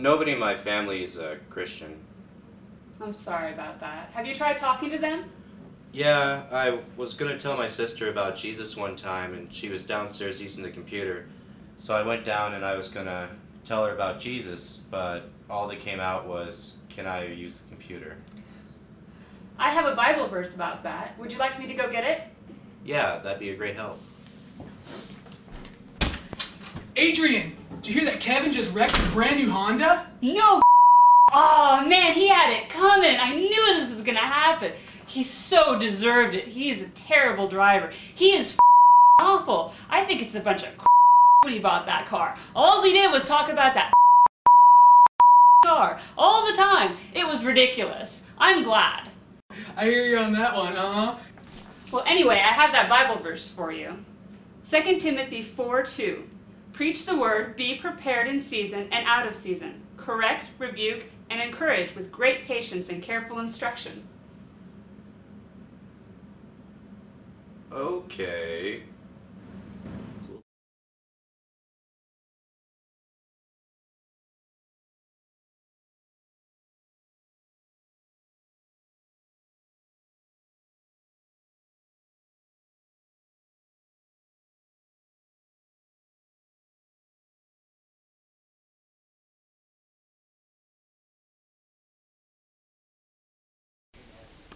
nobody in my family is a Christian. I'm sorry about that. Have you tried talking to them? Yeah, I was gonna tell my sister about Jesus one time, and she was downstairs using the computer. So I went down and I was gonna tell her about Jesus, but all that came out was, Can I use the computer? I have a Bible verse about that. Would you like me to go get it? Yeah, that'd be a great help. Adrian, did you hear that Kevin just wrecked his brand new Honda? No. Oh man, he had it coming. I knew this was gonna happen. He so deserved it. He is a terrible driver. He is awful. I think it's a bunch of when he bought that car. All he did was talk about that car all the time. It was ridiculous. I'm glad. I hear you on that one, uh huh. Well, anyway, I have that Bible verse for you. 2 Timothy 4 2. Preach the word, be prepared in season and out of season. Correct, rebuke, and encourage with great patience and careful instruction. Okay.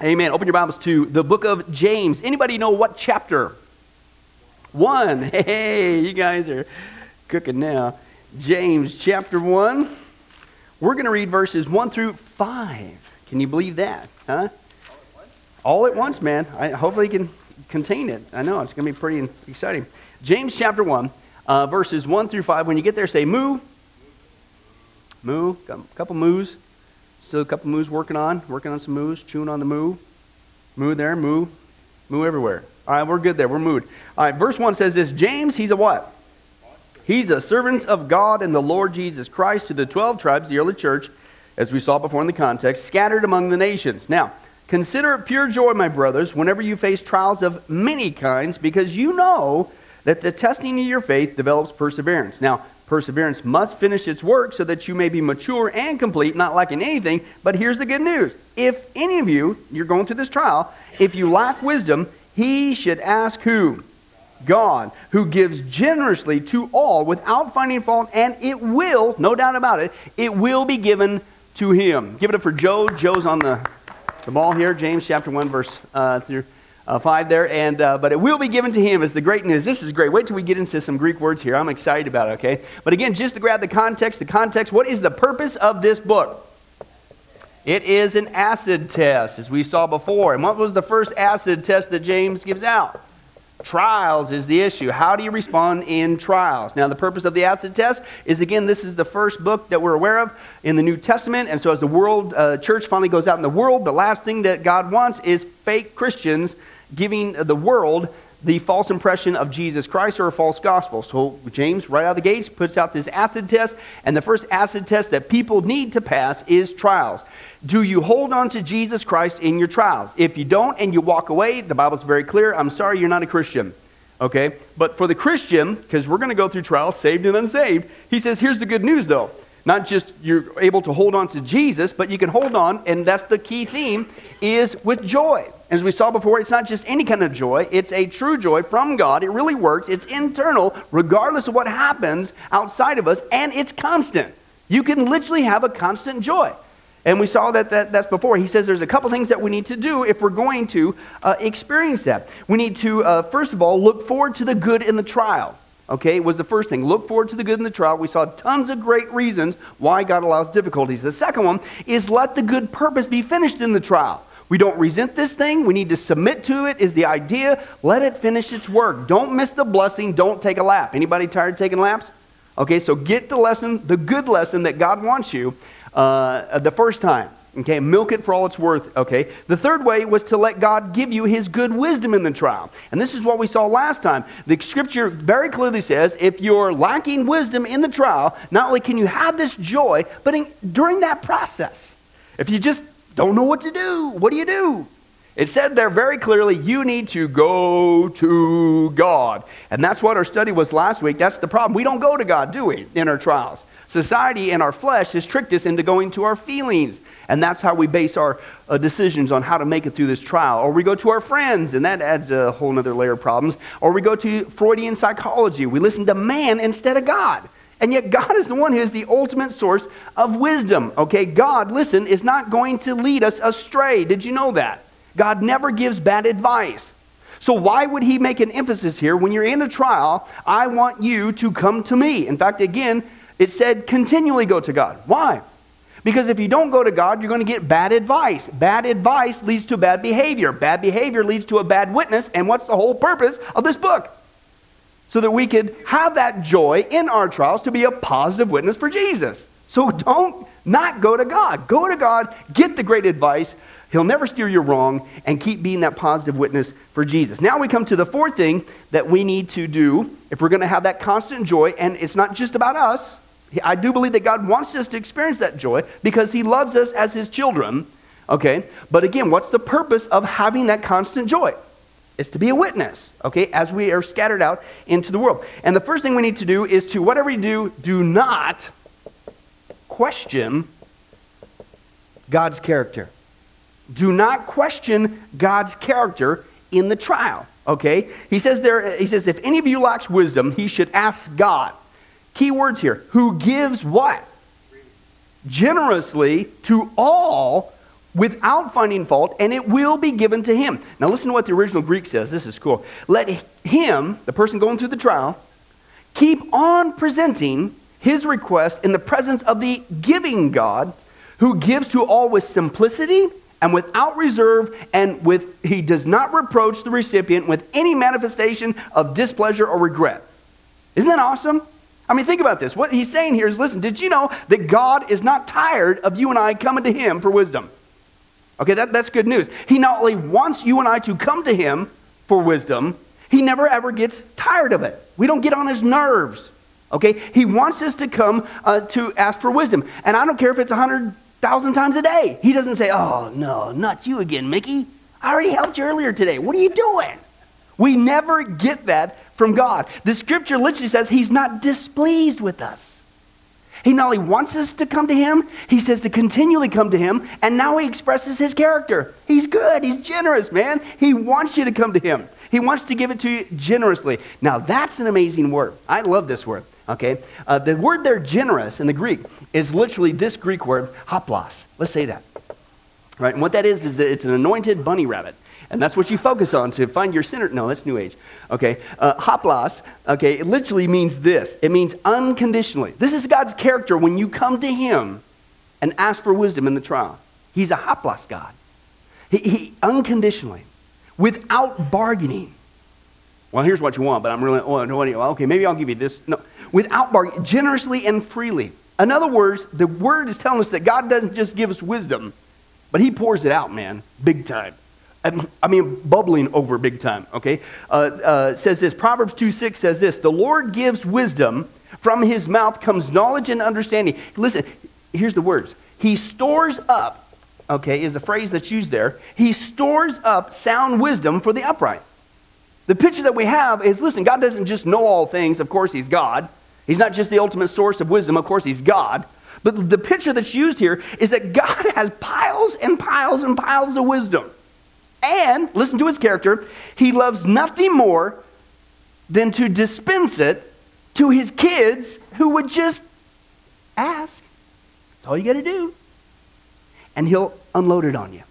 Amen. Open your Bibles to the book of James. Anybody know what chapter? One. Hey, you guys are cooking now. James chapter 1. We're going to read verses 1 through 5. Can you believe that? Huh? All at once, man. I hopefully can contain it. I know it's going to be pretty exciting. James chapter 1, uh, verses 1 through 5. When you get there, say moo. Moo. A couple moos. Still a couple moves working on, working on some moves, chewing on the moo. Moo there, moo. Moo everywhere. All right, we're good there. We're moved. All right, verse 1 says this James, he's a what? He's a servant of God and the Lord Jesus Christ to the 12 tribes, the early church, as we saw before in the context, scattered among the nations. Now, consider it pure joy, my brothers, whenever you face trials of many kinds, because you know that the testing of your faith develops perseverance. Now, Perseverance must finish its work so that you may be mature and complete, not lacking anything. But here's the good news. If any of you, you're going through this trial, if you lack wisdom, he should ask who? God, who gives generously to all without finding fault, and it will, no doubt about it, it will be given to him. Give it up for Joe. Joe's on the, the ball here, James chapter 1, verse uh, through uh, 5 there. And, uh, but it will be given to him as the great news. This is great. Wait till we get into some Greek words here. I'm excited about it, okay? But again, just to grab the context, the context, what is the purpose of this book? It is an acid test, as we saw before. And what was the first acid test that James gives out? Trials is the issue. How do you respond in trials? Now, the purpose of the acid test is again, this is the first book that we're aware of in the New Testament. And so, as the world uh, church finally goes out in the world, the last thing that God wants is fake Christians giving the world the false impression of Jesus Christ or a false gospel. So James, right out of the gates, puts out this acid test, and the first acid test that people need to pass is trials. Do you hold on to Jesus Christ in your trials? If you don't and you walk away, the Bible's very clear. I'm sorry, you're not a Christian. Okay? But for the Christian, because we're going to go through trials, saved and unsaved, he says, here's the good news though. Not just you're able to hold on to Jesus, but you can hold on, and that's the key theme, is with joy. As we saw before, it's not just any kind of joy, it's a true joy from God. It really works, it's internal, regardless of what happens outside of us, and it's constant. You can literally have a constant joy. And we saw that, that that's before. He says there's a couple things that we need to do if we're going to uh, experience that. We need to, uh, first of all, look forward to the good in the trial. Okay, was the first thing. Look forward to the good in the trial. We saw tons of great reasons why God allows difficulties. The second one is let the good purpose be finished in the trial. We don't resent this thing. We need to submit to it is the idea. Let it finish its work. Don't miss the blessing. Don't take a lap. Anybody tired of taking laps? Okay, so get the lesson, the good lesson that God wants you uh, the first time. Okay, milk it for all it's worth. Okay, the third way was to let God give you his good wisdom in the trial. And this is what we saw last time. The scripture very clearly says if you're lacking wisdom in the trial, not only can you have this joy, but in, during that process, if you just don't know what to do. What do you do? It said there very clearly, you need to go to God. And that's what our study was last week. That's the problem. We don't go to God, do we, in our trials? Society and our flesh has tricked us into going to our feelings. And that's how we base our uh, decisions on how to make it through this trial. Or we go to our friends, and that adds a whole other layer of problems. Or we go to Freudian psychology. We listen to man instead of God. And yet, God is the one who is the ultimate source of wisdom. Okay, God, listen, is not going to lead us astray. Did you know that? God never gives bad advice. So, why would he make an emphasis here? When you're in a trial, I want you to come to me. In fact, again, it said continually go to God. Why? Because if you don't go to God, you're going to get bad advice. Bad advice leads to bad behavior. Bad behavior leads to a bad witness. And what's the whole purpose of this book? So that we could have that joy in our trials to be a positive witness for Jesus. So don't not go to God. Go to God, get the great advice. He'll never steer you wrong, and keep being that positive witness for Jesus. Now we come to the fourth thing that we need to do if we're going to have that constant joy, and it's not just about us. I do believe that God wants us to experience that joy because He loves us as His children. Okay? But again, what's the purpose of having that constant joy? It's to be a witness, okay, as we are scattered out into the world. And the first thing we need to do is to, whatever you do, do not question God's character. Do not question God's character in the trial, okay? He says there, he says, if any of you lacks wisdom, he should ask God Key words here. Who gives what? Generously to all without finding fault, and it will be given to him. Now, listen to what the original Greek says. This is cool. Let him, the person going through the trial, keep on presenting his request in the presence of the giving God, who gives to all with simplicity and without reserve, and with he does not reproach the recipient with any manifestation of displeasure or regret. Isn't that awesome? I mean, think about this. What he's saying here is listen, did you know that God is not tired of you and I coming to him for wisdom? Okay, that, that's good news. He not only wants you and I to come to him for wisdom, he never ever gets tired of it. We don't get on his nerves. Okay, he wants us to come uh, to ask for wisdom. And I don't care if it's a 100,000 times a day. He doesn't say, oh, no, not you again, Mickey. I already helped you earlier today. What are you doing? We never get that from God. The scripture literally says he's not displeased with us. He not only wants us to come to him, he says to continually come to him, and now he expresses his character. He's good, he's generous, man. He wants you to come to him. He wants to give it to you generously. Now, that's an amazing word. I love this word, okay? Uh, the word there, generous, in the Greek, is literally this Greek word, hoplos. Let's say that. Right? And what that is, is that it's an anointed bunny rabbit. And that's what you focus on to find your center. No, that's New Age. Okay. Uh, hoplos, okay, it literally means this it means unconditionally. This is God's character when you come to Him and ask for wisdom in the trial. He's a hoplos God. He, he unconditionally, without bargaining. Well, here's what you want, but I'm really, oh, okay, maybe I'll give you this. No, without bargaining, generously and freely. In other words, the word is telling us that God doesn't just give us wisdom, but He pours it out, man, big time. I mean, bubbling over big time, okay? Uh, uh, says this Proverbs 2 6 says this The Lord gives wisdom, from his mouth comes knowledge and understanding. Listen, here's the words He stores up, okay, is a phrase that's used there. He stores up sound wisdom for the upright. The picture that we have is listen, God doesn't just know all things, of course, He's God. He's not just the ultimate source of wisdom, of course, He's God. But the picture that's used here is that God has piles and piles and piles of wisdom. And, listen to his character, he loves nothing more than to dispense it to his kids who would just ask. That's all you got to do. And he'll unload it on you.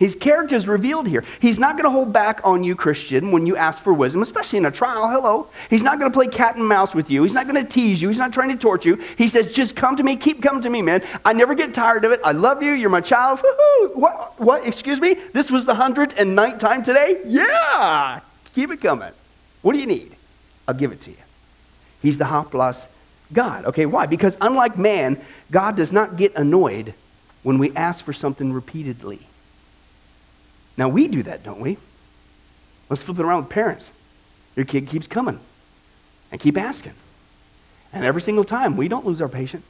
His character is revealed here. He's not going to hold back on you, Christian, when you ask for wisdom, especially in a trial. Hello. He's not going to play cat and mouse with you. He's not going to tease you. He's not trying to torture you. He says, just come to me. Keep coming to me, man. I never get tired of it. I love you. You're my child. Woo-hoo. What? What? Excuse me? This was the 109th time today? Yeah. Keep it coming. What do you need? I'll give it to you. He's the hoplos God. Okay, why? Because unlike man, God does not get annoyed when we ask for something repeatedly. Now, we do that, don't we? Let's flip it around with parents. Your kid keeps coming and keep asking. And every single time, we don't lose our patience.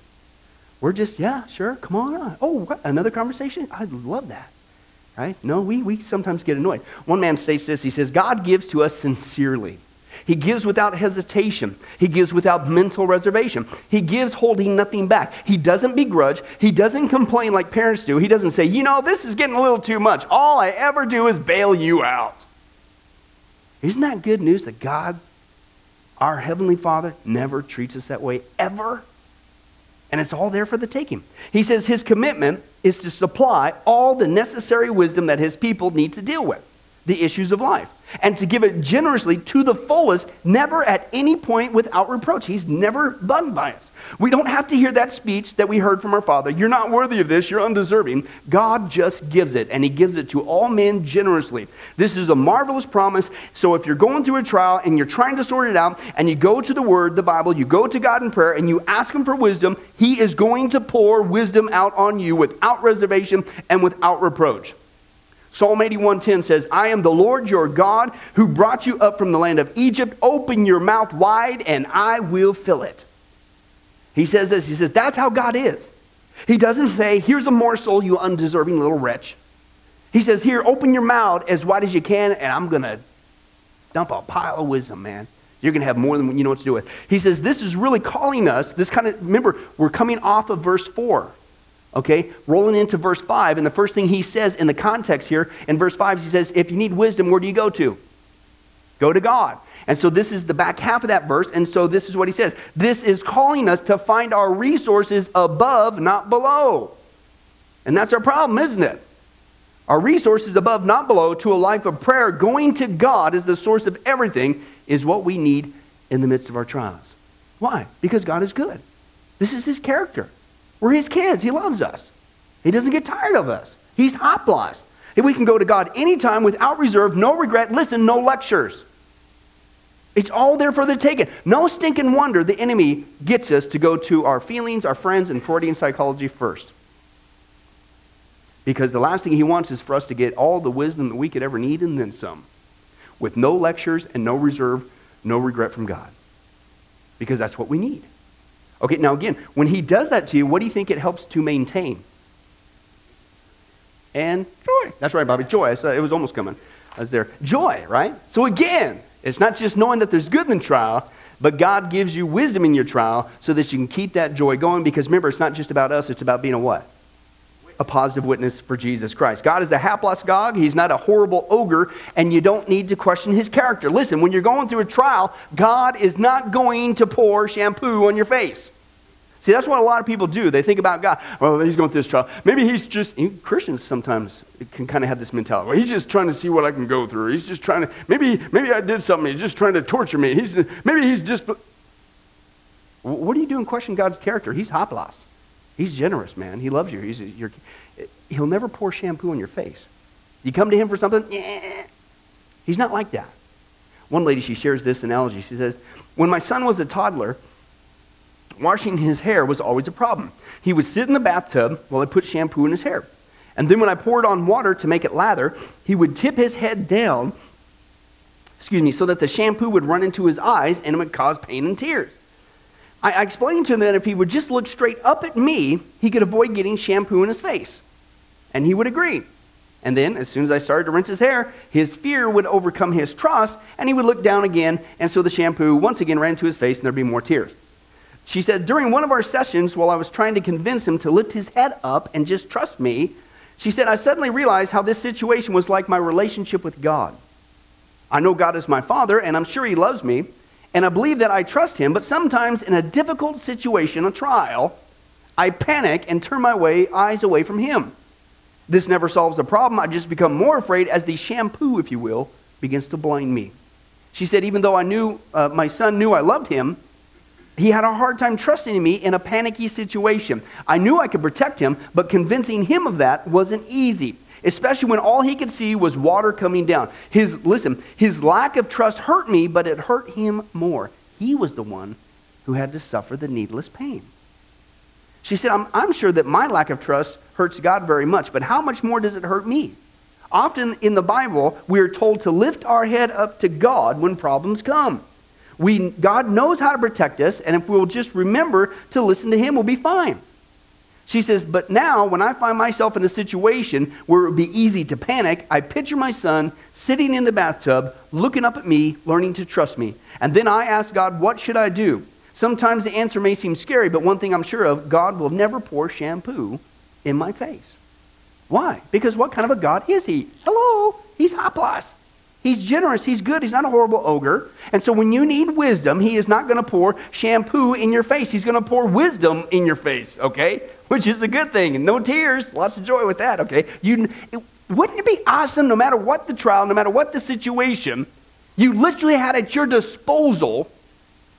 We're just, yeah, sure, come on. Oh, what, another conversation? I love that. Right? No, we, we sometimes get annoyed. One man states this. He says, God gives to us sincerely. He gives without hesitation. He gives without mental reservation. He gives holding nothing back. He doesn't begrudge. He doesn't complain like parents do. He doesn't say, you know, this is getting a little too much. All I ever do is bail you out. Isn't that good news that God, our Heavenly Father, never treats us that way, ever? And it's all there for the taking. He says his commitment is to supply all the necessary wisdom that his people need to deal with the issues of life and to give it generously to the fullest, never at any point without reproach. He's never bugged by us. We don't have to hear that speech that we heard from our Father. You're not worthy of this, you're undeserving. God just gives it, and He gives it to all men generously. This is a marvelous promise. So if you're going through a trial and you're trying to sort it out, and you go to the Word, the Bible, you go to God in prayer, and you ask Him for wisdom, He is going to pour wisdom out on you without reservation and without reproach. Psalm 81:10 says, "I am the Lord your God who brought you up from the land of Egypt. Open your mouth wide and I will fill it." He says this, he says, "That's how God is." He doesn't say, "Here's a morsel, you undeserving little wretch." He says, "Here, open your mouth as wide as you can and I'm going to dump a pile of wisdom, man." You're going to have more than you know what to do with. He says, This is really calling us, this kind of, remember, we're coming off of verse 4. Okay, rolling into verse 5, and the first thing he says in the context here, in verse 5, he says, If you need wisdom, where do you go to? Go to God. And so this is the back half of that verse, and so this is what he says. This is calling us to find our resources above, not below. And that's our problem, isn't it? Our resources above, not below, to a life of prayer, going to God as the source of everything, is what we need in the midst of our trials. Why? Because God is good. This is his character. We're his kids. He loves us. He doesn't get tired of us. He's hoplos. And we can go to God anytime without reserve, no regret. Listen, no lectures. It's all there for the taking. No stinking wonder the enemy gets us to go to our feelings, our friends, and Freudian psychology first. Because the last thing he wants is for us to get all the wisdom that we could ever need and then some. With no lectures and no reserve, no regret from God. Because that's what we need. Okay, now again, when he does that to you, what do you think it helps to maintain? And joy. That's right, Bobby. Joy. it was almost coming. I was there. Joy, right? So again, it's not just knowing that there's good in the trial, but God gives you wisdom in your trial so that you can keep that joy going. Because remember, it's not just about us, it's about being a what? A positive witness for Jesus Christ. God is a hoplos God. He's not a horrible ogre, and you don't need to question his character. Listen, when you're going through a trial, God is not going to pour shampoo on your face. See, that's what a lot of people do. They think about God. Well, he's going through this trial. Maybe he's just, Christians sometimes can kind of have this mentality. Well, he's just trying to see what I can go through. He's just trying to, maybe, maybe I did something. He's just trying to torture me. He's, maybe he's just, what are you doing question God's character? He's hoplos. He's generous, man. He loves you. He's, you're, he'll never pour shampoo on your face. You come to him for something, yeah. he's not like that. One lady, she shares this analogy. She says, when my son was a toddler, washing his hair was always a problem. He would sit in the bathtub while I put shampoo in his hair. And then when I poured on water to make it lather, he would tip his head down, excuse me, so that the shampoo would run into his eyes and it would cause pain and tears. I, I explained to him that if he would just look straight up at me, he could avoid getting shampoo in his face. And he would agree. And then, as soon as I started to rinse his hair, his fear would overcome his trust, and he would look down again, and so the shampoo once again ran to his face, and there'd be more tears. She said, During one of our sessions, while I was trying to convince him to lift his head up and just trust me, she said, I suddenly realized how this situation was like my relationship with God. I know God is my Father, and I'm sure He loves me, and I believe that I trust Him, but sometimes in a difficult situation, a trial, I panic and turn my way, eyes away from Him. This never solves the problem. I just become more afraid as the shampoo, if you will, begins to blind me. She said, even though I knew, uh, my son knew I loved him, he had a hard time trusting me in a panicky situation. I knew I could protect him, but convincing him of that wasn't easy, especially when all he could see was water coming down. His listen, his lack of trust hurt me, but it hurt him more. He was the one who had to suffer the needless pain. She said, I'm, I'm sure that my lack of trust hurts God very much, but how much more does it hurt me? Often in the Bible, we are told to lift our head up to God when problems come. We, God knows how to protect us, and if we'll just remember to listen to Him, we'll be fine. She says, But now, when I find myself in a situation where it would be easy to panic, I picture my son sitting in the bathtub, looking up at me, learning to trust me. And then I ask God, What should I do? Sometimes the answer may seem scary, but one thing I'm sure of God will never pour shampoo in my face. Why? Because what kind of a God is he? Hello? He's plus. He's generous. He's good. He's not a horrible ogre. And so when you need wisdom, he is not going to pour shampoo in your face. He's going to pour wisdom in your face, okay? Which is a good thing. No tears. Lots of joy with that, okay? You, it, wouldn't it be awesome no matter what the trial, no matter what the situation, you literally had at your disposal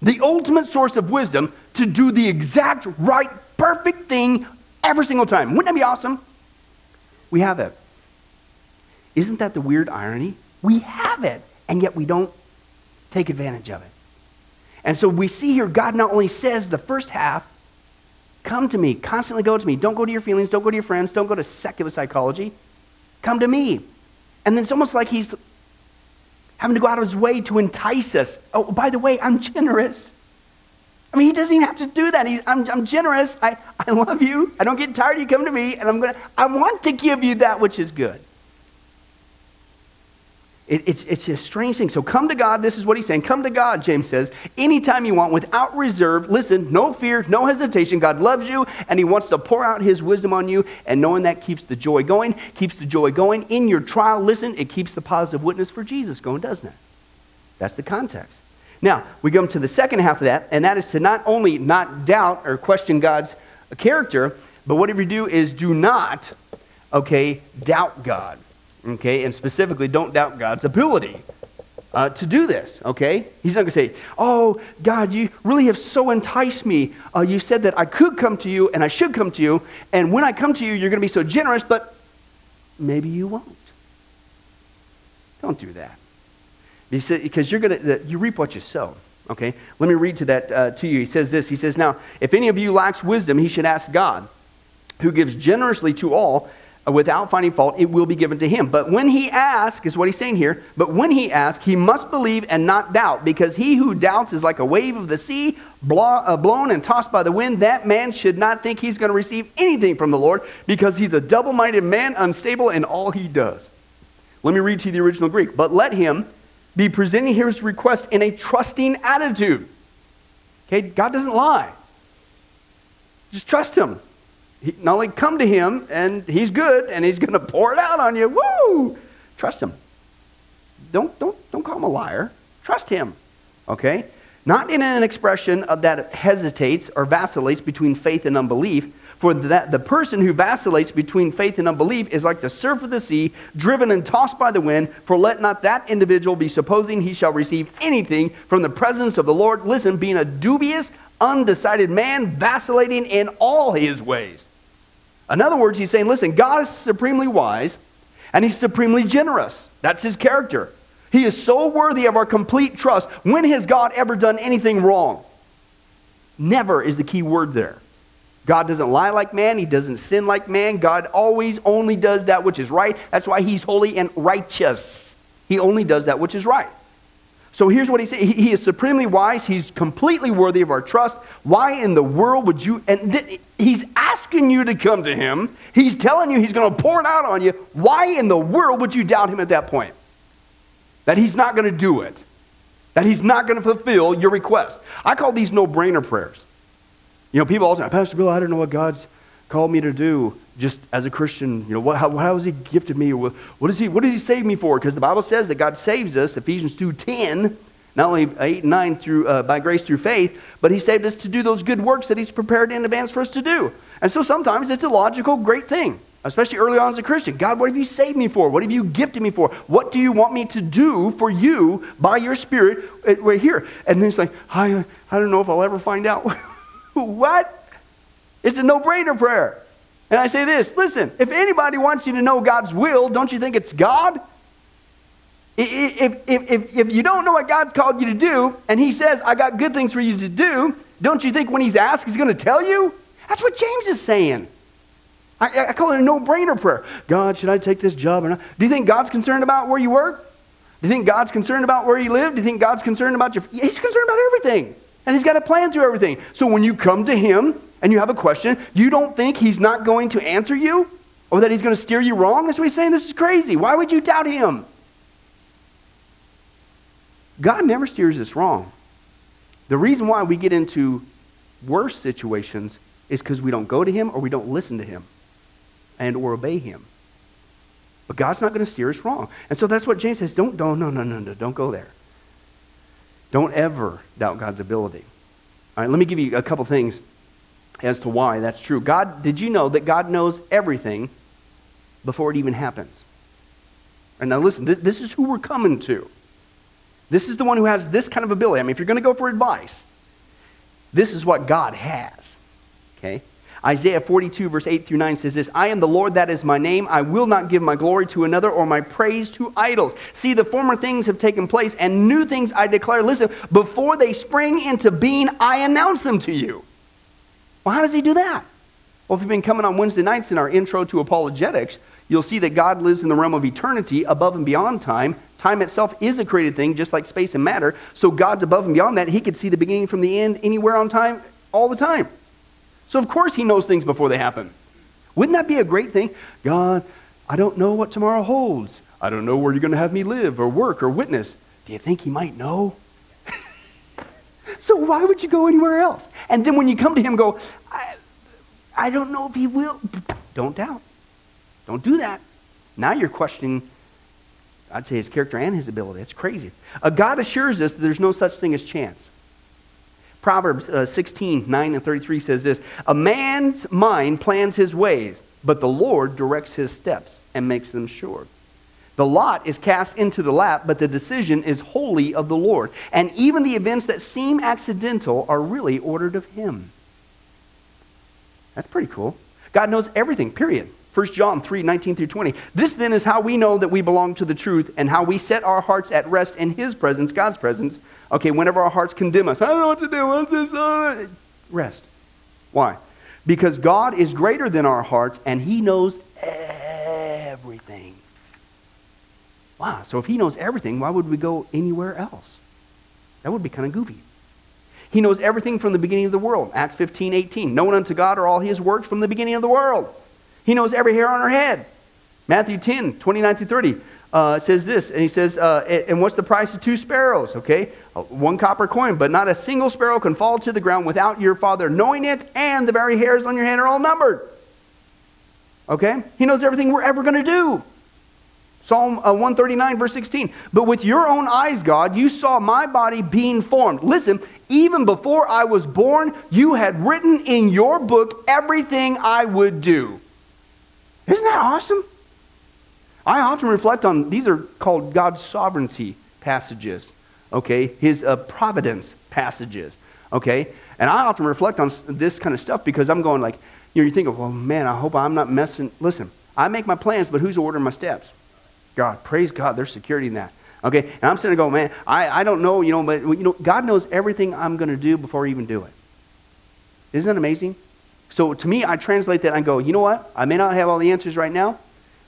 the ultimate source of wisdom to do the exact right, perfect thing every single time. Wouldn't that be awesome? We have it. Isn't that the weird irony? We have it, and yet we don't take advantage of it. And so we see here God not only says the first half, come to me, constantly go to me. Don't go to your feelings, don't go to your friends, don't go to secular psychology. Come to me. And then it's almost like he's having to go out of his way to entice us. Oh, by the way, I'm generous. I mean, he doesn't even have to do that. He's, I'm, I'm generous. I, I love you. I don't get tired of you coming to me, and I'm gonna, I want to give you that which is good. It, it's, it's a strange thing. So come to God. This is what he's saying. Come to God, James says, anytime you want, without reserve. Listen, no fear, no hesitation. God loves you, and he wants to pour out his wisdom on you. And knowing that keeps the joy going, keeps the joy going. In your trial, listen, it keeps the positive witness for Jesus going, doesn't it? That's the context. Now, we come to the second half of that, and that is to not only not doubt or question God's character, but whatever you do is do not, okay, doubt God. Okay, and specifically, don't doubt God's ability uh, to do this. Okay, He's not going to say, "Oh, God, you really have so enticed me. Uh, you said that I could come to you and I should come to you, and when I come to you, you're going to be so generous, but maybe you won't." Don't do that, because you're going to you reap what you sow. Okay, let me read to that uh, to you. He says this. He says, "Now, if any of you lacks wisdom, he should ask God, who gives generously to all." Without finding fault, it will be given to him. But when he asks, is what he's saying here, but when he asks, he must believe and not doubt, because he who doubts is like a wave of the sea, uh, blown and tossed by the wind. That man should not think he's going to receive anything from the Lord, because he's a double minded man, unstable in all he does. Let me read to you the original Greek. But let him be presenting his request in a trusting attitude. Okay, God doesn't lie. Just trust him he, not only come to him and he's good and he's going to pour it out on you. Woo! Trust him. Don't, don't, don't call him a liar. Trust him. Okay? Not in an expression of that hesitates or vacillates between faith and unbelief. For that, the person who vacillates between faith and unbelief is like the surf of the sea, driven and tossed by the wind. For let not that individual be supposing he shall receive anything from the presence of the Lord. Listen, being a dubious, undecided man, vacillating in all his ways. In other words, he's saying, listen, God is supremely wise and he's supremely generous. That's his character. He is so worthy of our complete trust. When has God ever done anything wrong? Never is the key word there. God doesn't lie like man. He doesn't sin like man. God always only does that which is right. That's why he's holy and righteous. He only does that which is right. So here's what he said. He, is supremely wise. He's completely worthy of our trust. Why in the world would you? And th- he's asking you to come to him. He's telling you he's going to pour it out on you. Why in the world would you doubt him at that point? That he's not going to do it. That he's not going to fulfill your request. I call these no-brainer prayers. You know, people all say, Pastor Bill, I don't know what God's called me to do just as a Christian, you know, what, how, how has he gifted me? What, what, is he, what does he save me for? Because the Bible says that God saves us, Ephesians 2.10, not only 8 and 9 through, uh, by grace through faith, but he saved us to do those good works that he's prepared in advance for us to do. And so sometimes it's a logical, great thing, especially early on as a Christian. God, what have you saved me for? What have you gifted me for? What do you want me to do for you by your Spirit uh, right here? And then it's like, I, I don't know if I'll ever find out. what? It's a no-brainer prayer. And I say this listen, if anybody wants you to know God's will, don't you think it's God? If, if, if, if you don't know what God's called you to do, and He says, I got good things for you to do, don't you think when He's asked, He's going to tell you? That's what James is saying. I, I call it a no brainer prayer. God, should I take this job or not? Do you think God's concerned about where you work? Do you think God's concerned about where you live? Do you think God's concerned about your. He's concerned about everything. And He's got a plan through everything. So when you come to Him, and you have a question, you don't think he's not going to answer you? Or that he's going to steer you wrong? That's what he's saying. This is crazy. Why would you doubt him? God never steers us wrong. The reason why we get into worse situations is because we don't go to him or we don't listen to him and or obey him. But God's not going to steer us wrong. And so that's what James says. Don't, don't, no, no, no, no, don't go there. Don't ever doubt God's ability. All right, let me give you a couple things as to why that's true. God, did you know that God knows everything before it even happens? And now listen, this, this is who we're coming to. This is the one who has this kind of ability. I mean, if you're going to go for advice, this is what God has. Okay? Isaiah 42, verse 8 through 9 says this I am the Lord, that is my name. I will not give my glory to another or my praise to idols. See, the former things have taken place, and new things I declare. Listen, before they spring into being, I announce them to you. Well, how does he do that? Well, if you've been coming on Wednesday nights in our intro to apologetics, you'll see that God lives in the realm of eternity, above and beyond time. Time itself is a created thing, just like space and matter. So God's above and beyond that. He could see the beginning from the end anywhere on time, all the time. So, of course, he knows things before they happen. Wouldn't that be a great thing? God, I don't know what tomorrow holds. I don't know where you're going to have me live or work or witness. Do you think he might know? So, why would you go anywhere else? And then when you come to him, go, I, I don't know if he will. Don't doubt. Don't do that. Now you're questioning, I'd say, his character and his ability. That's crazy. A God assures us that there's no such thing as chance. Proverbs uh, 16, 9 and 33 says this A man's mind plans his ways, but the Lord directs his steps and makes them sure. The lot is cast into the lap, but the decision is wholly of the Lord. And even the events that seem accidental are really ordered of him. That's pretty cool. God knows everything, period. 1 John 3, 19 through 20. This then is how we know that we belong to the truth and how we set our hearts at rest in his presence, God's presence. Okay, whenever our hearts condemn us, I don't know what to do. What's this? Uh, rest. Why? Because God is greater than our hearts and he knows everything. Wow, so if he knows everything, why would we go anywhere else? That would be kind of goofy. He knows everything from the beginning of the world. Acts 15, 18. Known unto God are all his works from the beginning of the world. He knows every hair on our head. Matthew 10, 29 through 30 uh, says this, and he says, uh, and what's the price of two sparrows? Okay, uh, one copper coin, but not a single sparrow can fall to the ground without your Father knowing it, and the very hairs on your head are all numbered. Okay, he knows everything we're ever going to do. Psalm uh, 139, verse 16. But with your own eyes, God, you saw my body being formed. Listen, even before I was born, you had written in your book everything I would do. Isn't that awesome? I often reflect on these are called God's sovereignty passages, okay? His uh, providence passages, okay? And I often reflect on this kind of stuff because I'm going like, you know, you think of, well, man, I hope I'm not messing. Listen, I make my plans, but who's ordering my steps? God, praise God, there's security in that. Okay, and I'm sitting there going, man, I, I don't know, you know, but you know, God knows everything I'm going to do before I even do it. Isn't that amazing? So to me, I translate that and go, you know what? I may not have all the answers right now,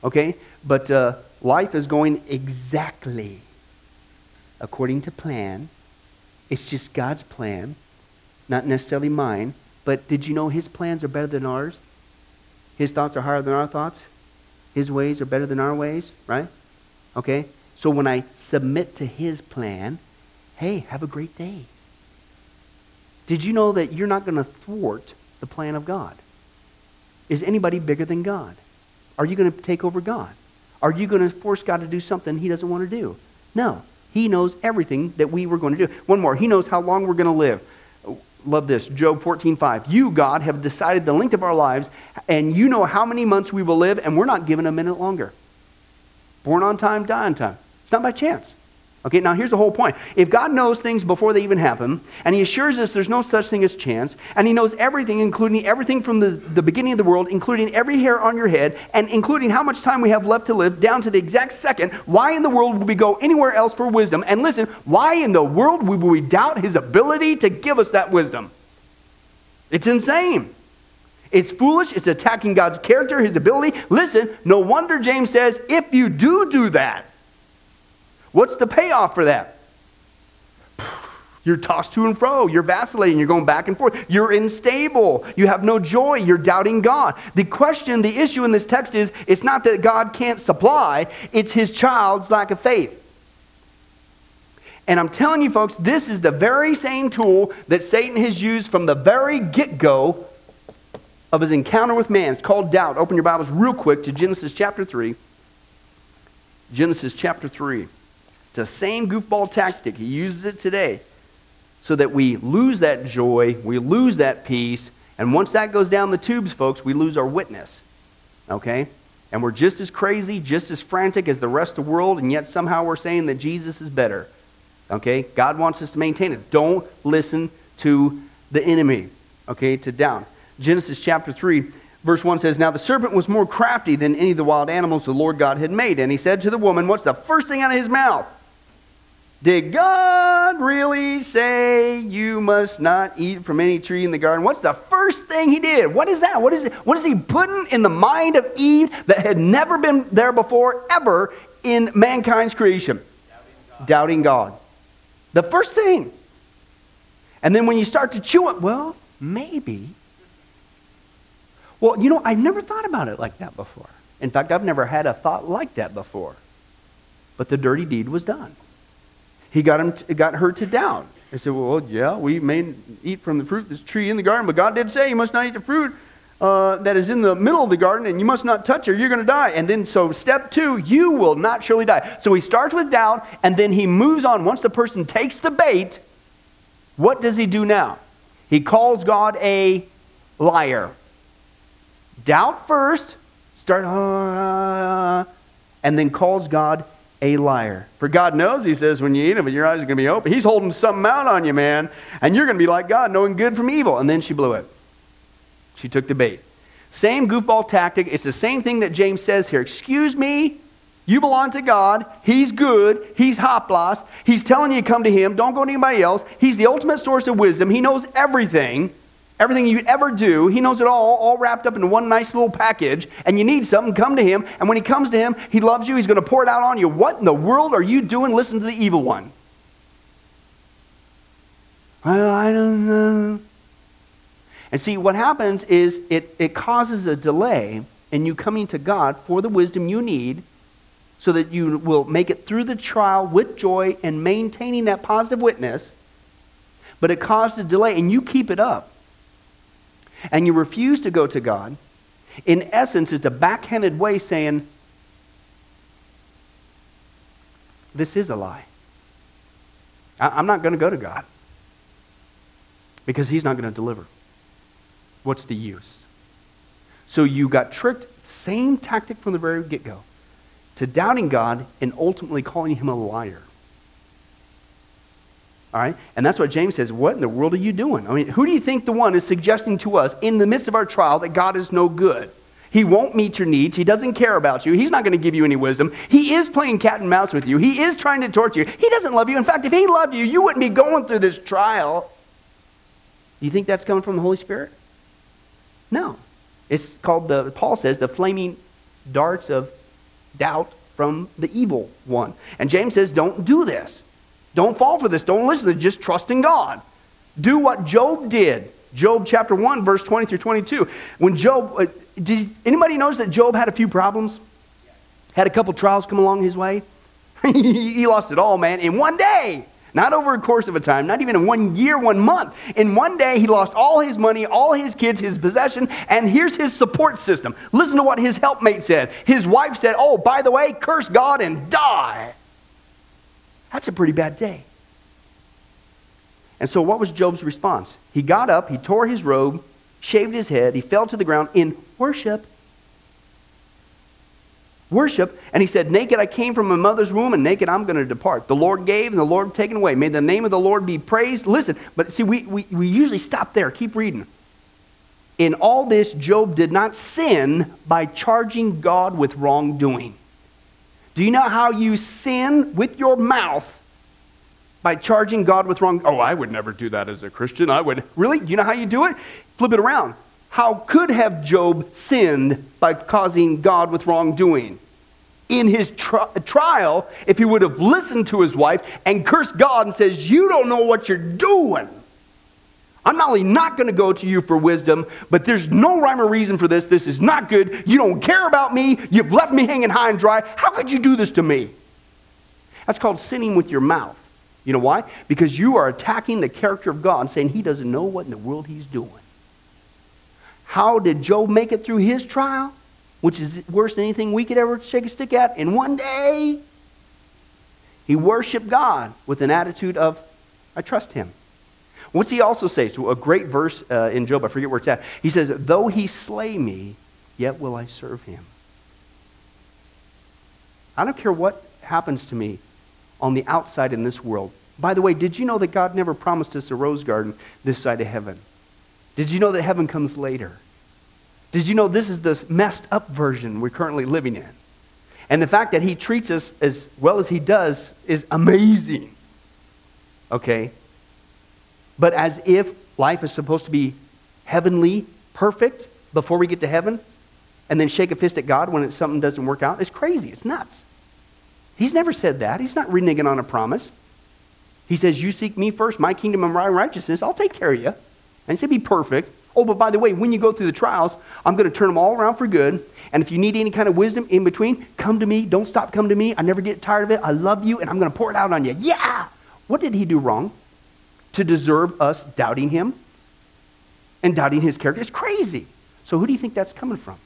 okay, but uh, life is going exactly according to plan. It's just God's plan, not necessarily mine. But did you know His plans are better than ours? His thoughts are higher than our thoughts. His ways are better than our ways, right? Okay? So when I submit to His plan, hey, have a great day. Did you know that you're not going to thwart the plan of God? Is anybody bigger than God? Are you going to take over God? Are you going to force God to do something He doesn't want to do? No. He knows everything that we were going to do. One more. He knows how long we're going to live. Love this. Job 14:5. You, God, have decided the length of our lives, and you know how many months we will live, and we're not given a minute longer. Born on time, die on time. It's not by chance. Okay, now here's the whole point. If God knows things before they even happen, and He assures us there's no such thing as chance, and He knows everything, including everything from the, the beginning of the world, including every hair on your head, and including how much time we have left to live, down to the exact second, why in the world would we go anywhere else for wisdom? And listen, why in the world would we doubt His ability to give us that wisdom? It's insane. It's foolish. It's attacking God's character, His ability. Listen, no wonder James says, if you do do that, What's the payoff for that? You're tossed to and fro. You're vacillating. You're going back and forth. You're unstable. You have no joy. You're doubting God. The question, the issue in this text is it's not that God can't supply, it's his child's lack of faith. And I'm telling you, folks, this is the very same tool that Satan has used from the very get go of his encounter with man. It's called doubt. Open your Bibles real quick to Genesis chapter 3. Genesis chapter 3. It's the same goofball tactic. He uses it today so that we lose that joy, we lose that peace, and once that goes down the tubes, folks, we lose our witness. Okay? And we're just as crazy, just as frantic as the rest of the world, and yet somehow we're saying that Jesus is better. Okay? God wants us to maintain it. Don't listen to the enemy. Okay? To down. Genesis chapter 3, verse 1 says, Now the serpent was more crafty than any of the wild animals the Lord God had made. And he said to the woman, What's the first thing out of his mouth? Did God really say you must not eat from any tree in the garden? What's the first thing he did? What is that? What is it? What is he putting in the mind of Eve that had never been there before, ever in mankind's creation? Doubting God. Doubting God. The first thing. And then when you start to chew it, well, maybe. Well, you know, I've never thought about it like that before. In fact, I've never had a thought like that before. But the dirty deed was done he got, him to, got her to doubt. He said, Well, yeah, we may eat from the fruit of this tree in the garden, but God did say you must not eat the fruit uh, that is in the middle of the garden, and you must not touch it, you're going to die. And then, so step two, you will not surely die. So he starts with doubt, and then he moves on. Once the person takes the bait, what does he do now? He calls God a liar. Doubt first, start, uh, and then calls God a liar. For God knows, he says, when you eat them, your eyes are going to be open. He's holding something out on you, man, and you're going to be like God, knowing good from evil. And then she blew it. She took the bait. Same goofball tactic. It's the same thing that James says here. Excuse me, you belong to God. He's good. He's hoplos. He's telling you to come to Him. Don't go to anybody else. He's the ultimate source of wisdom. He knows everything. Everything you ever do, he knows it all, all wrapped up in one nice little package. And you need something, come to him. And when he comes to him, he loves you. He's going to pour it out on you. What in the world are you doing? Listen to the evil one. I don't know. And see, what happens is it, it causes a delay in you coming to God for the wisdom you need so that you will make it through the trial with joy and maintaining that positive witness. But it caused a delay, and you keep it up and you refuse to go to God, in essence, it's a backhanded way saying, This is a lie. I'm not going to go to God because He's not going to deliver. What's the use? So you got tricked, same tactic from the very get go, to doubting God and ultimately calling Him a liar. All right? And that's what James says. What in the world are you doing? I mean, who do you think the one is suggesting to us in the midst of our trial that God is no good? He won't meet your needs. He doesn't care about you. He's not going to give you any wisdom. He is playing cat and mouse with you. He is trying to torture you. He doesn't love you. In fact, if he loved you, you wouldn't be going through this trial. Do you think that's coming from the Holy Spirit? No. It's called the, Paul says, the flaming darts of doubt from the evil one. And James says, don't do this. Don't fall for this. Don't listen to Just trust in God. Do what Job did. Job chapter 1, verse 20 through 22. When Job, uh, did anybody notice that Job had a few problems? Had a couple trials come along his way? he lost it all, man, in one day. Not over a course of a time, not even in one year, one month. In one day, he lost all his money, all his kids, his possession, and here's his support system. Listen to what his helpmate said. His wife said, Oh, by the way, curse God and die. That's a pretty bad day. And so, what was Job's response? He got up, he tore his robe, shaved his head, he fell to the ground in worship. Worship. And he said, Naked I came from my mother's womb, and naked I'm going to depart. The Lord gave, and the Lord taken away. May the name of the Lord be praised. Listen, but see, we, we, we usually stop there. Keep reading. In all this, Job did not sin by charging God with wrongdoing. Do you know how you sin with your mouth by charging God with wrong? Oh, I would never do that as a Christian. I would. Really? You know how you do it? Flip it around. How could have Job sinned by causing God with wrongdoing? in his tri- trial if he would have listened to his wife and cursed God and says, You don't know what you're doing. I'm not only not going to go to you for wisdom, but there's no rhyme or reason for this. This is not good. You don't care about me. You've left me hanging high and dry. How could you do this to me? That's called sinning with your mouth. You know why? Because you are attacking the character of God, and saying he doesn't know what in the world he's doing. How did Job make it through his trial? Which is worse than anything we could ever shake a stick at in one day. He worshiped God with an attitude of, I trust him. What's he also say? So a great verse uh, in Job, I forget where it's at. He says, Though he slay me, yet will I serve him. I don't care what happens to me on the outside in this world. By the way, did you know that God never promised us a rose garden this side of heaven? Did you know that heaven comes later? Did you know this is the messed up version we're currently living in? And the fact that he treats us as well as he does is amazing. Okay? But as if life is supposed to be heavenly, perfect before we get to heaven, and then shake a fist at God when something doesn't work out, it's crazy. It's nuts. He's never said that. He's not reneging on a promise. He says, You seek me first, my kingdom and my righteousness, I'll take care of you. And he said, Be perfect. Oh, but by the way, when you go through the trials, I'm going to turn them all around for good. And if you need any kind of wisdom in between, come to me. Don't stop coming to me. I never get tired of it. I love you, and I'm going to pour it out on you. Yeah! What did he do wrong to deserve us doubting him and doubting his character? It's crazy. So who do you think that's coming from?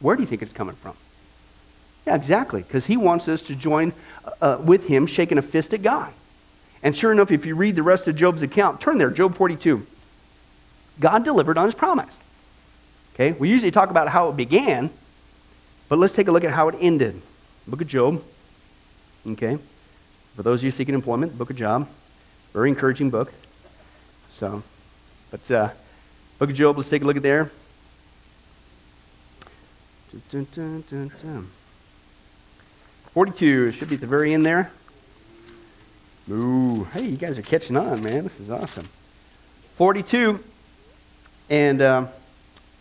Where do you think it's coming from? Yeah, exactly, because he wants us to join uh, with him shaking a fist at God. And sure enough, if you read the rest of Job's account, turn there, Job 42. God delivered on his promise. Okay, we usually talk about how it began, but let's take a look at how it ended. Book of Job. Okay, for those of you seeking employment, Book of Job, very encouraging book. So, but uh, Book of Job, let's take a look at there. Dun, dun, dun, 42 should be at the very end there. Ooh, hey, you guys are catching on, man. This is awesome. 42. And um,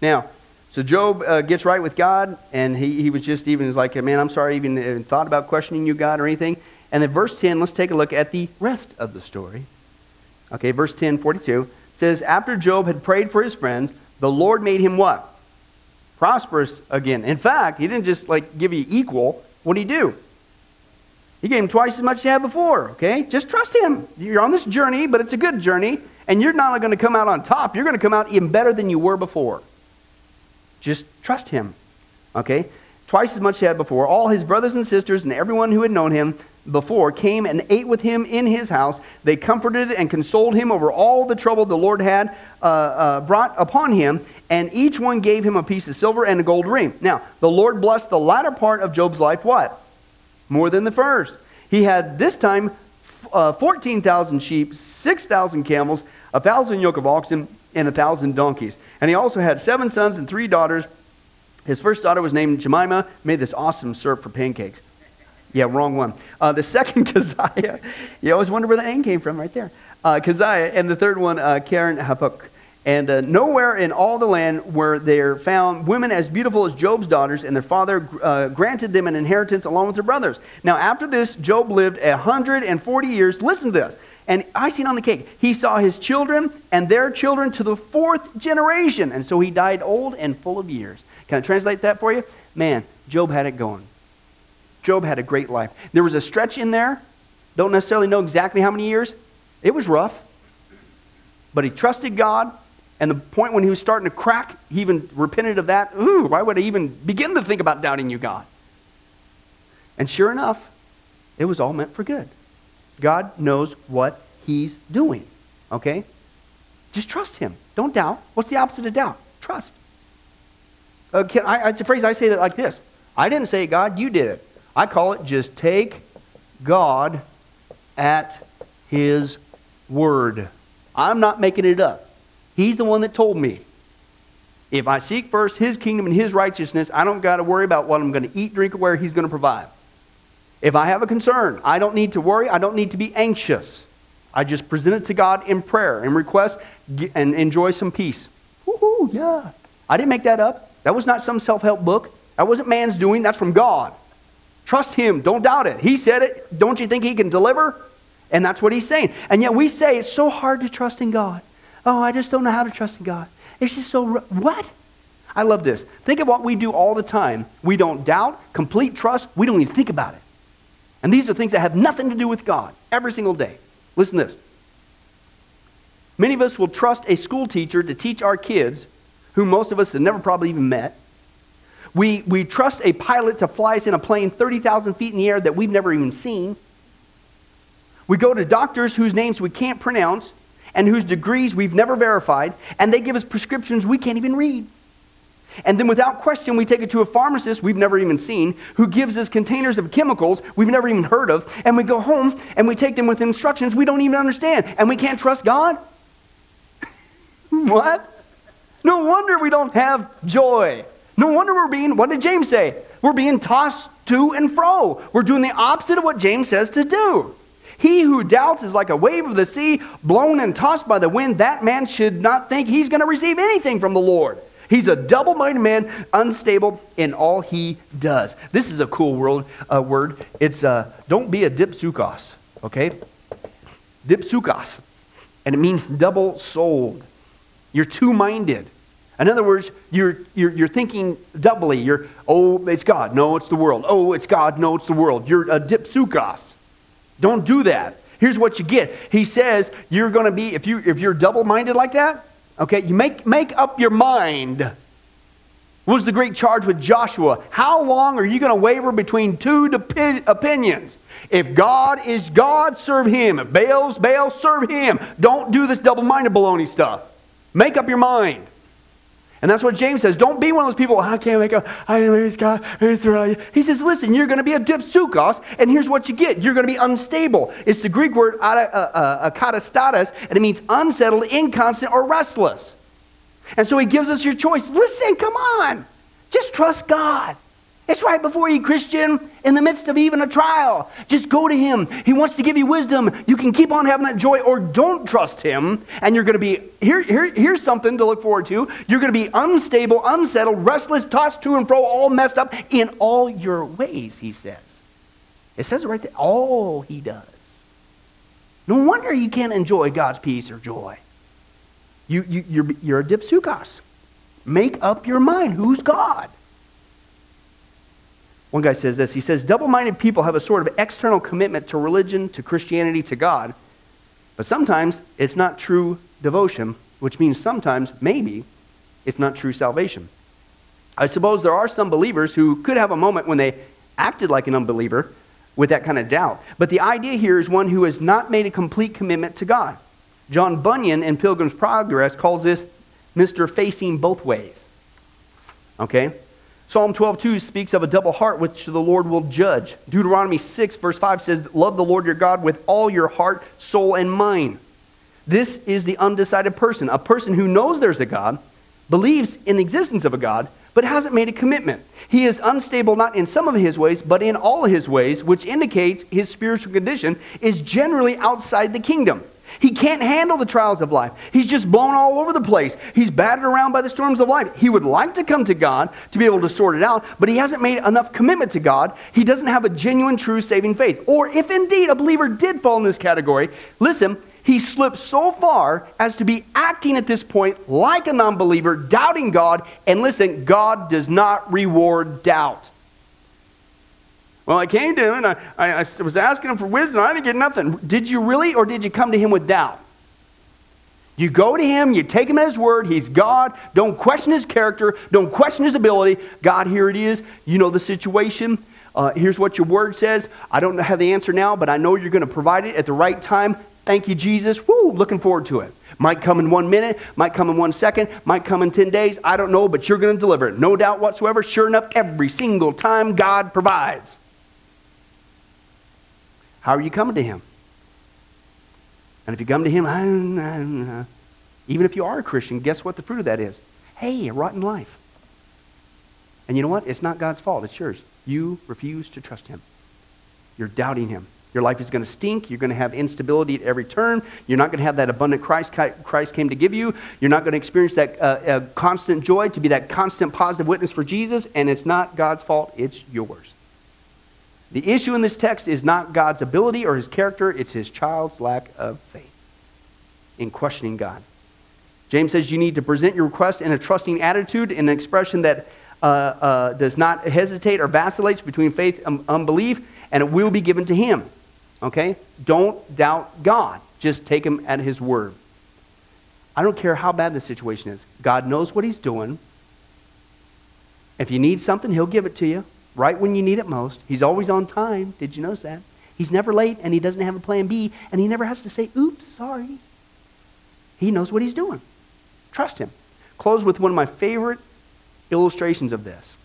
now, so Job uh, gets right with God, and he, he was just even like, man, I'm sorry, I even, even thought about questioning you, God, or anything. And then verse 10, let's take a look at the rest of the story. Okay, verse 10, 42 says, After Job had prayed for his friends, the Lord made him what? Prosperous again. In fact, he didn't just like give you equal. What did he do? He gave him twice as much as he had before, okay? Just trust him. You're on this journey, but it's a good journey, and you're not going to come out on top. You're going to come out even better than you were before. Just trust him, okay? Twice as much as he had before. All his brothers and sisters and everyone who had known him before came and ate with him in his house. They comforted and consoled him over all the trouble the Lord had uh, uh, brought upon him, and each one gave him a piece of silver and a gold ring. Now, the Lord blessed the latter part of Job's life what? More than the first. He had this time uh, 14,000 sheep, 6,000 camels, a 1,000 yoke of oxen, and a 1,000 donkeys. And he also had seven sons and three daughters. His first daughter was named Jemima, made this awesome syrup for pancakes. Yeah, wrong one. Uh, the second, Keziah. You always wonder where that name came from, right there. Uh, Keziah. And the third one, uh, Keren-Happuch. And uh, nowhere in all the land were there found women as beautiful as Job's daughters, and their father uh, granted them an inheritance along with their brothers. Now, after this, Job lived a 140 years. Listen to this. And icing on the cake, he saw his children and their children to the fourth generation. And so he died old and full of years. Can I translate that for you? Man, Job had it going. Job had a great life. There was a stretch in there, don't necessarily know exactly how many years. It was rough. But he trusted God, and the point when he was starting to crack, he even repented of that. Ooh, why would I even begin to think about doubting you, God? And sure enough, it was all meant for good. God knows what he's doing. Okay? Just trust him. Don't doubt. What's the opposite of doubt? Trust. Uh, I, it's a phrase I say that like this. I didn't say God, you did it. I call it just take God at his word. I'm not making it up. He's the one that told me. If I seek first his kingdom and his righteousness, I don't got to worry about what I'm going to eat, drink, or where he's going to provide. If I have a concern, I don't need to worry. I don't need to be anxious. I just present it to God in prayer and request and enjoy some peace. Woohoo, yeah. I didn't make that up. That was not some self help book. That wasn't man's doing. That's from God. Trust him. Don't doubt it. He said it. Don't you think he can deliver? And that's what he's saying. And yet we say it's so hard to trust in God. Oh, I just don't know how to trust in God. It's just so. What? I love this. Think of what we do all the time. We don't doubt, complete trust. We don't even think about it. And these are things that have nothing to do with God every single day. Listen to this. Many of us will trust a school teacher to teach our kids, who most of us have never probably even met. We, we trust a pilot to fly us in a plane 30,000 feet in the air that we've never even seen. We go to doctors whose names we can't pronounce and whose degrees we've never verified, and they give us prescriptions we can't even read. And then, without question, we take it to a pharmacist we've never even seen who gives us containers of chemicals we've never even heard of. And we go home and we take them with instructions we don't even understand. And we can't trust God? what? No wonder we don't have joy. No wonder we're being, what did James say? We're being tossed to and fro. We're doing the opposite of what James says to do. He who doubts is like a wave of the sea, blown and tossed by the wind. That man should not think he's going to receive anything from the Lord. He's a double minded man, unstable in all he does. This is a cool world, uh, word. It's uh, don't be a dipsukos, okay? Dipsukos. And it means double souled. You're two minded. In other words, you're, you're, you're thinking doubly. You're, oh, it's God. No, it's the world. Oh, it's God. No, it's the world. You're a dipsukos. Don't do that. Here's what you get. He says you're going to be, if, you, if you're double minded like that, okay, you make, make up your mind. What was the great charge with Joshua? How long are you going to waver between two depi- opinions? If God is God, serve him. If Baal's Baal, serve him. Don't do this double minded baloney stuff. Make up your mind. And that's what James says. Don't be one of those people, I can't make up, I maybe it's God, He says, listen, you're going to be a dipsukos, and here's what you get. You're going to be unstable. It's the Greek word akatastatus, uh, and it means unsettled, inconstant, or restless. And so he gives us your choice. Listen, come on. Just trust God. It's right before you, Christian, in the midst of even a trial. Just go to Him. He wants to give you wisdom. You can keep on having that joy, or don't trust Him, and you're going to be here, here. Here's something to look forward to. You're going to be unstable, unsettled, restless, tossed to and fro, all messed up in all your ways, He says. It says it right there. All He does. No wonder you can't enjoy God's peace or joy. You, you, you're, you're a dipsukos. Make up your mind. Who's God? One guy says this. He says, double minded people have a sort of external commitment to religion, to Christianity, to God, but sometimes it's not true devotion, which means sometimes, maybe, it's not true salvation. I suppose there are some believers who could have a moment when they acted like an unbeliever with that kind of doubt. But the idea here is one who has not made a complete commitment to God. John Bunyan in Pilgrim's Progress calls this Mr. Facing Both Ways. Okay? Psalm 12:2 speaks of a double heart which the Lord will judge. Deuteronomy 6 verse 5 says, "Love the Lord your God with all your heart, soul and mind." This is the undecided person, a person who knows there's a God, believes in the existence of a God, but hasn't made a commitment. He is unstable not in some of his ways, but in all his ways, which indicates his spiritual condition is generally outside the kingdom. He can't handle the trials of life. He's just blown all over the place. He's battered around by the storms of life. He would like to come to God to be able to sort it out, but he hasn't made enough commitment to God. He doesn't have a genuine, true saving faith. Or if indeed a believer did fall in this category, listen, he slipped so far as to be acting at this point like a non believer, doubting God. And listen, God does not reward doubt. Well, I came to him and I, I, I was asking him for wisdom. I didn't get nothing. Did you really, or did you come to him with doubt? You go to him, you take him at his word. He's God. Don't question his character. Don't question his ability. God, here it is. You know the situation. Uh, here's what your word says. I don't have the answer now, but I know you're going to provide it at the right time. Thank you, Jesus. Woo, looking forward to it. Might come in one minute, might come in one second, might come in 10 days. I don't know, but you're going to deliver it. No doubt whatsoever. Sure enough, every single time God provides. How are you coming to Him? And if you come to Him, even if you are a Christian, guess what the fruit of that is? Hey, a rotten life. And you know what? It's not God's fault, it's yours. You refuse to trust Him. You're doubting Him. Your life is going to stink. You're going to have instability at every turn. You're not going to have that abundant Christ Christ came to give you. You're not going to experience that uh, uh, constant joy to be that constant positive witness for Jesus. And it's not God's fault, it's yours. The issue in this text is not God's ability or his character, it's his child's lack of faith in questioning God. James says you need to present your request in a trusting attitude, in an expression that uh, uh, does not hesitate or vacillates between faith and unbelief, and it will be given to him. Okay? Don't doubt God. Just take him at his word. I don't care how bad the situation is. God knows what he's doing. If you need something, he'll give it to you right when you need it most. He's always on time. Did you notice that? He's never late, and he doesn't have a plan B, and he never has to say, oops, sorry. He knows what he's doing. Trust him. Close with one of my favorite illustrations of this.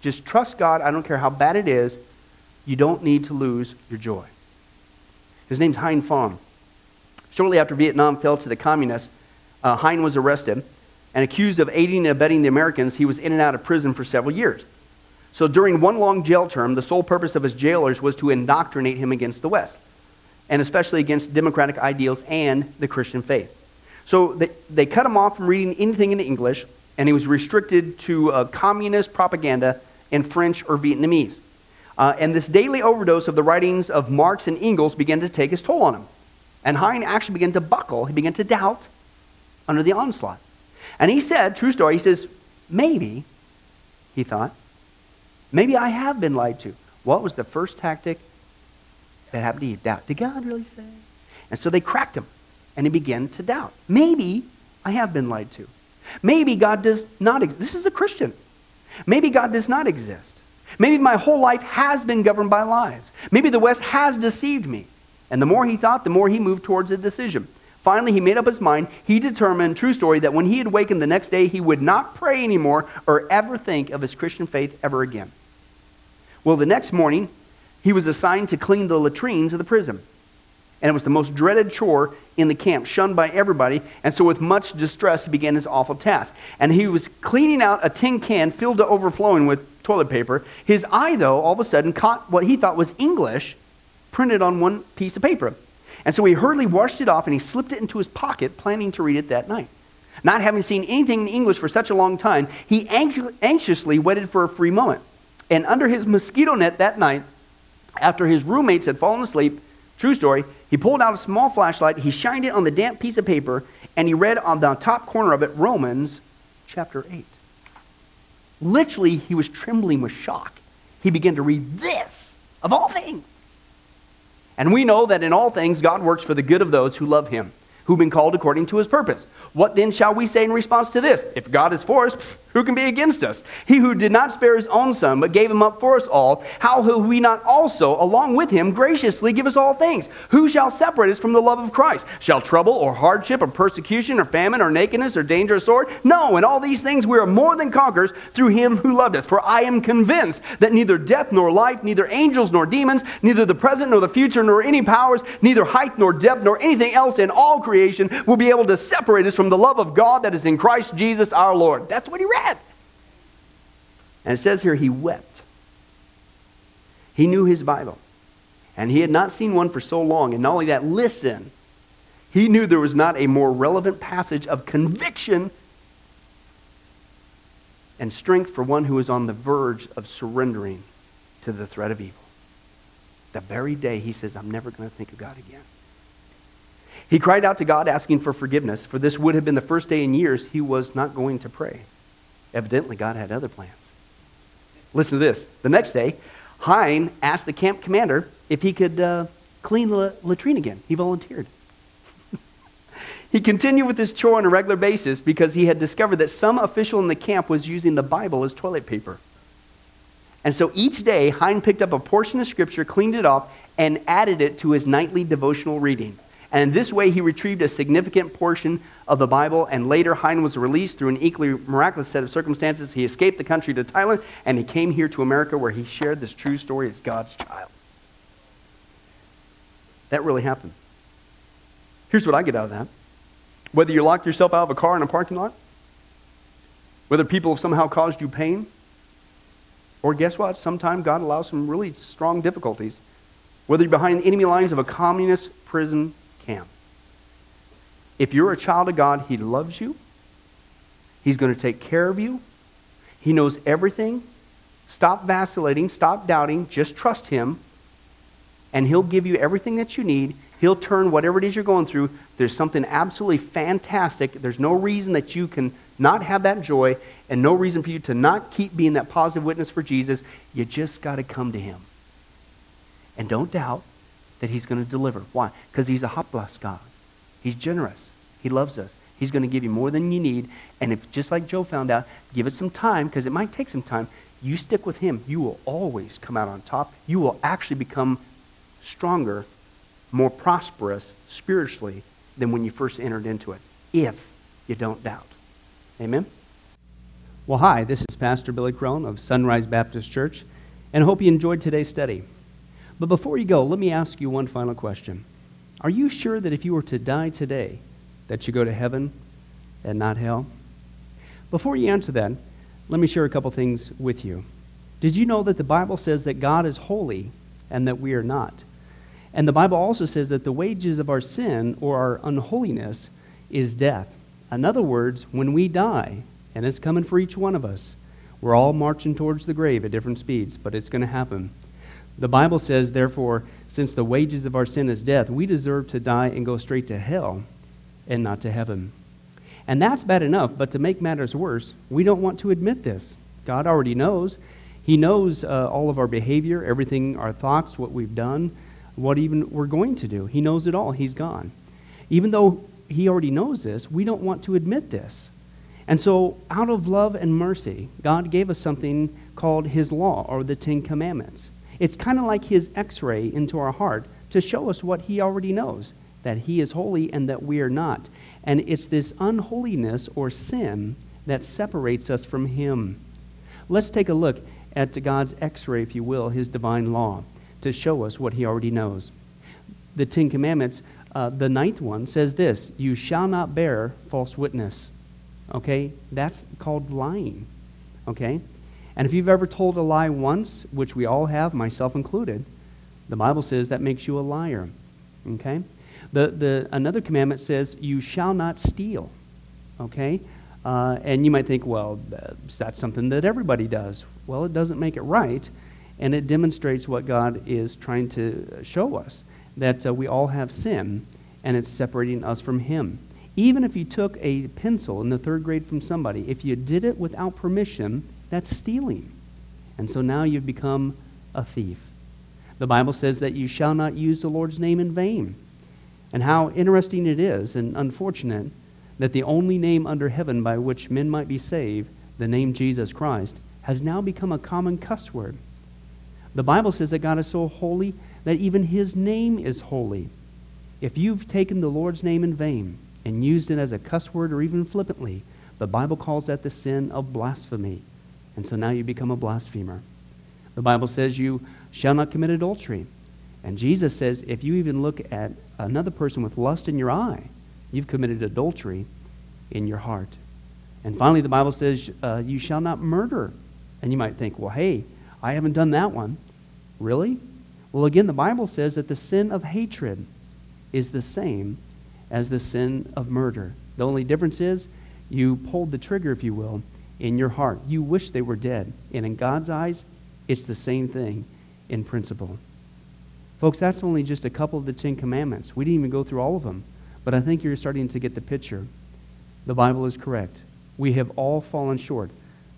Just trust God. I don't care how bad it is. You don't need to lose your joy. His name's Hien Pham. Shortly after Vietnam fell to the communists, uh, Hien was arrested and accused of aiding and abetting the Americans. He was in and out of prison for several years. So during one long jail term, the sole purpose of his jailers was to indoctrinate him against the West, and especially against democratic ideals and the Christian faith. So they, they cut him off from reading anything in English, and he was restricted to uh, communist propaganda in French or Vietnamese. Uh, and this daily overdose of the writings of Marx and Engels began to take its toll on him. And Hien actually began to buckle, he began to doubt under the onslaught. And he said, true story, he says, maybe, he thought, maybe I have been lied to. What was the first tactic that happened to Eve? Doubt. Did God really say? And so they cracked him, and he began to doubt. Maybe I have been lied to. Maybe God does not exist. This is a Christian. Maybe God does not exist. Maybe my whole life has been governed by lies. Maybe the West has deceived me. And the more he thought, the more he moved towards a decision. Finally, he made up his mind. He determined, true story, that when he had wakened the next day, he would not pray anymore or ever think of his Christian faith ever again. Well, the next morning, he was assigned to clean the latrines of the prison. And it was the most dreaded chore in the camp, shunned by everybody. And so, with much distress, he began his awful task. And he was cleaning out a tin can filled to overflowing with toilet paper. His eye, though, all of a sudden caught what he thought was English printed on one piece of paper. And so he hurriedly washed it off and he slipped it into his pocket, planning to read it that night. Not having seen anything in English for such a long time, he anxiously waited for a free moment. And under his mosquito net that night, after his roommates had fallen asleep, true story, he pulled out a small flashlight, he shined it on the damp piece of paper, and he read on the top corner of it Romans chapter 8. Literally, he was trembling with shock. He began to read this, of all things. And we know that in all things God works for the good of those who love him, who've been called according to his purpose. What then shall we say in response to this? If God is for us, who can be against us? He who did not spare his own son, but gave him up for us all, how will we not also, along with him, graciously give us all things? Who shall separate us from the love of Christ? Shall trouble or hardship or persecution or famine or nakedness or danger or sword? No, in all these things we are more than conquerors through him who loved us. For I am convinced that neither death nor life, neither angels nor demons, neither the present nor the future, nor any powers, neither height nor depth, nor anything else in all creation will be able to separate us from the love of God that is in Christ Jesus our Lord. That's what he read. And it says here he wept. He knew his Bible. And he had not seen one for so long. And not only that, listen. He knew there was not a more relevant passage of conviction and strength for one who is on the verge of surrendering to the threat of evil. The very day he says, I'm never going to think of God again. He cried out to God asking for forgiveness, for this would have been the first day in years he was not going to pray. Evidently, God had other plans. Listen to this. The next day, Hien asked the camp commander if he could uh, clean the latrine again. He volunteered. he continued with this chore on a regular basis because he had discovered that some official in the camp was using the Bible as toilet paper. And so each day, Hien picked up a portion of Scripture, cleaned it off, and added it to his nightly devotional reading. And in this way, he retrieved a significant portion of the Bible, and later Hien was released through an equally miraculous set of circumstances. He escaped the country to Thailand, and he came here to America where he shared this true story as God's child. That really happened. Here's what I get out of that. Whether you locked yourself out of a car in a parking lot, whether people have somehow caused you pain, or guess what? Sometimes God allows some really strong difficulties. Whether you're behind enemy lines of a communist prison camp. If you're a child of God, He loves you. He's going to take care of you. He knows everything. Stop vacillating. Stop doubting. Just trust Him, and He'll give you everything that you need. He'll turn whatever it is you're going through. There's something absolutely fantastic. There's no reason that you can not have that joy, and no reason for you to not keep being that positive witness for Jesus. You just got to come to Him. And don't doubt that He's going to deliver. Why? Because He's a hoplos God. He's generous. He loves us. He's going to give you more than you need. And if, just like Job found out, give it some time, because it might take some time. You stick with Him, you will always come out on top. You will actually become stronger, more prosperous spiritually than when you first entered into it, if you don't doubt. Amen? Well, hi, this is Pastor Billy Crone of Sunrise Baptist Church, and I hope you enjoyed today's study. But before you go, let me ask you one final question. Are you sure that if you were to die today, that you go to heaven and not hell? Before you answer that, let me share a couple things with you. Did you know that the Bible says that God is holy and that we are not? And the Bible also says that the wages of our sin or our unholiness is death. In other words, when we die, and it's coming for each one of us, we're all marching towards the grave at different speeds, but it's going to happen. The Bible says, therefore, since the wages of our sin is death, we deserve to die and go straight to hell and not to heaven. And that's bad enough, but to make matters worse, we don't want to admit this. God already knows. He knows uh, all of our behavior, everything, our thoughts, what we've done, what even we're going to do. He knows it all. He's gone. Even though He already knows this, we don't want to admit this. And so, out of love and mercy, God gave us something called His law or the Ten Commandments. It's kind of like His x ray into our heart to show us what He already knows that He is holy and that we are not. And it's this unholiness or sin that separates us from Him. Let's take a look at God's x ray, if you will, His divine law, to show us what He already knows. The Ten Commandments, uh, the ninth one, says this You shall not bear false witness. Okay? That's called lying. Okay? And if you've ever told a lie once, which we all have, myself included, the Bible says that makes you a liar. Okay? The, the, another commandment says, You shall not steal. Okay? Uh, and you might think, well, that's something that everybody does. Well, it doesn't make it right, and it demonstrates what God is trying to show us that uh, we all have sin, and it's separating us from Him. Even if you took a pencil in the third grade from somebody, if you did it without permission, that's stealing. And so now you've become a thief. The Bible says that you shall not use the Lord's name in vain. And how interesting it is and unfortunate that the only name under heaven by which men might be saved, the name Jesus Christ, has now become a common cuss word. The Bible says that God is so holy that even his name is holy. If you've taken the Lord's name in vain and used it as a cuss word or even flippantly, the Bible calls that the sin of blasphemy. And so now you become a blasphemer. The Bible says you shall not commit adultery. And Jesus says if you even look at another person with lust in your eye, you've committed adultery in your heart. And finally, the Bible says, uh, You shall not murder. And you might think, Well, hey, I haven't done that one. Really? Well, again, the Bible says that the sin of hatred is the same as the sin of murder. The only difference is you pulled the trigger, if you will, in your heart. You wish they were dead. And in God's eyes, it's the same thing in principle. Folks, that's only just a couple of the Ten Commandments. We didn't even go through all of them. But I think you're starting to get the picture. The Bible is correct. We have all fallen short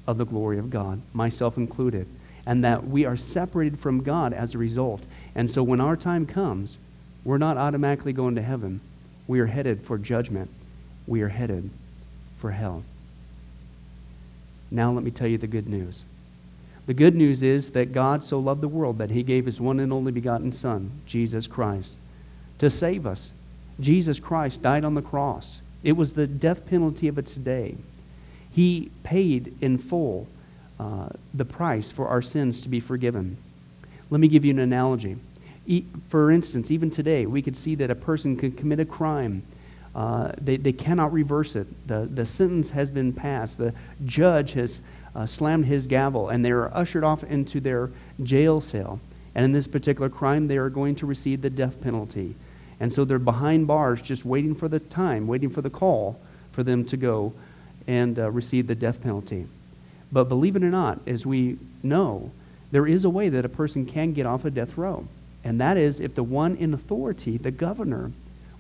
of the glory of God, myself included, and that we are separated from God as a result. And so when our time comes, we're not automatically going to heaven. We are headed for judgment. We are headed for hell. Now let me tell you the good news. The good news is that God so loved the world that he gave his one and only begotten Son, Jesus Christ, to save us. Jesus Christ died on the cross. It was the death penalty of its day. He paid in full uh, the price for our sins to be forgiven. Let me give you an analogy. E- for instance, even today, we could see that a person could commit a crime. Uh, they, they cannot reverse it. The, the sentence has been passed. The judge has uh, slammed his gavel, and they are ushered off into their jail cell. And in this particular crime, they are going to receive the death penalty. And so they're behind bars, just waiting for the time, waiting for the call for them to go and uh, receive the death penalty. But believe it or not, as we know, there is a way that a person can get off a death row. And that is if the one in authority, the governor,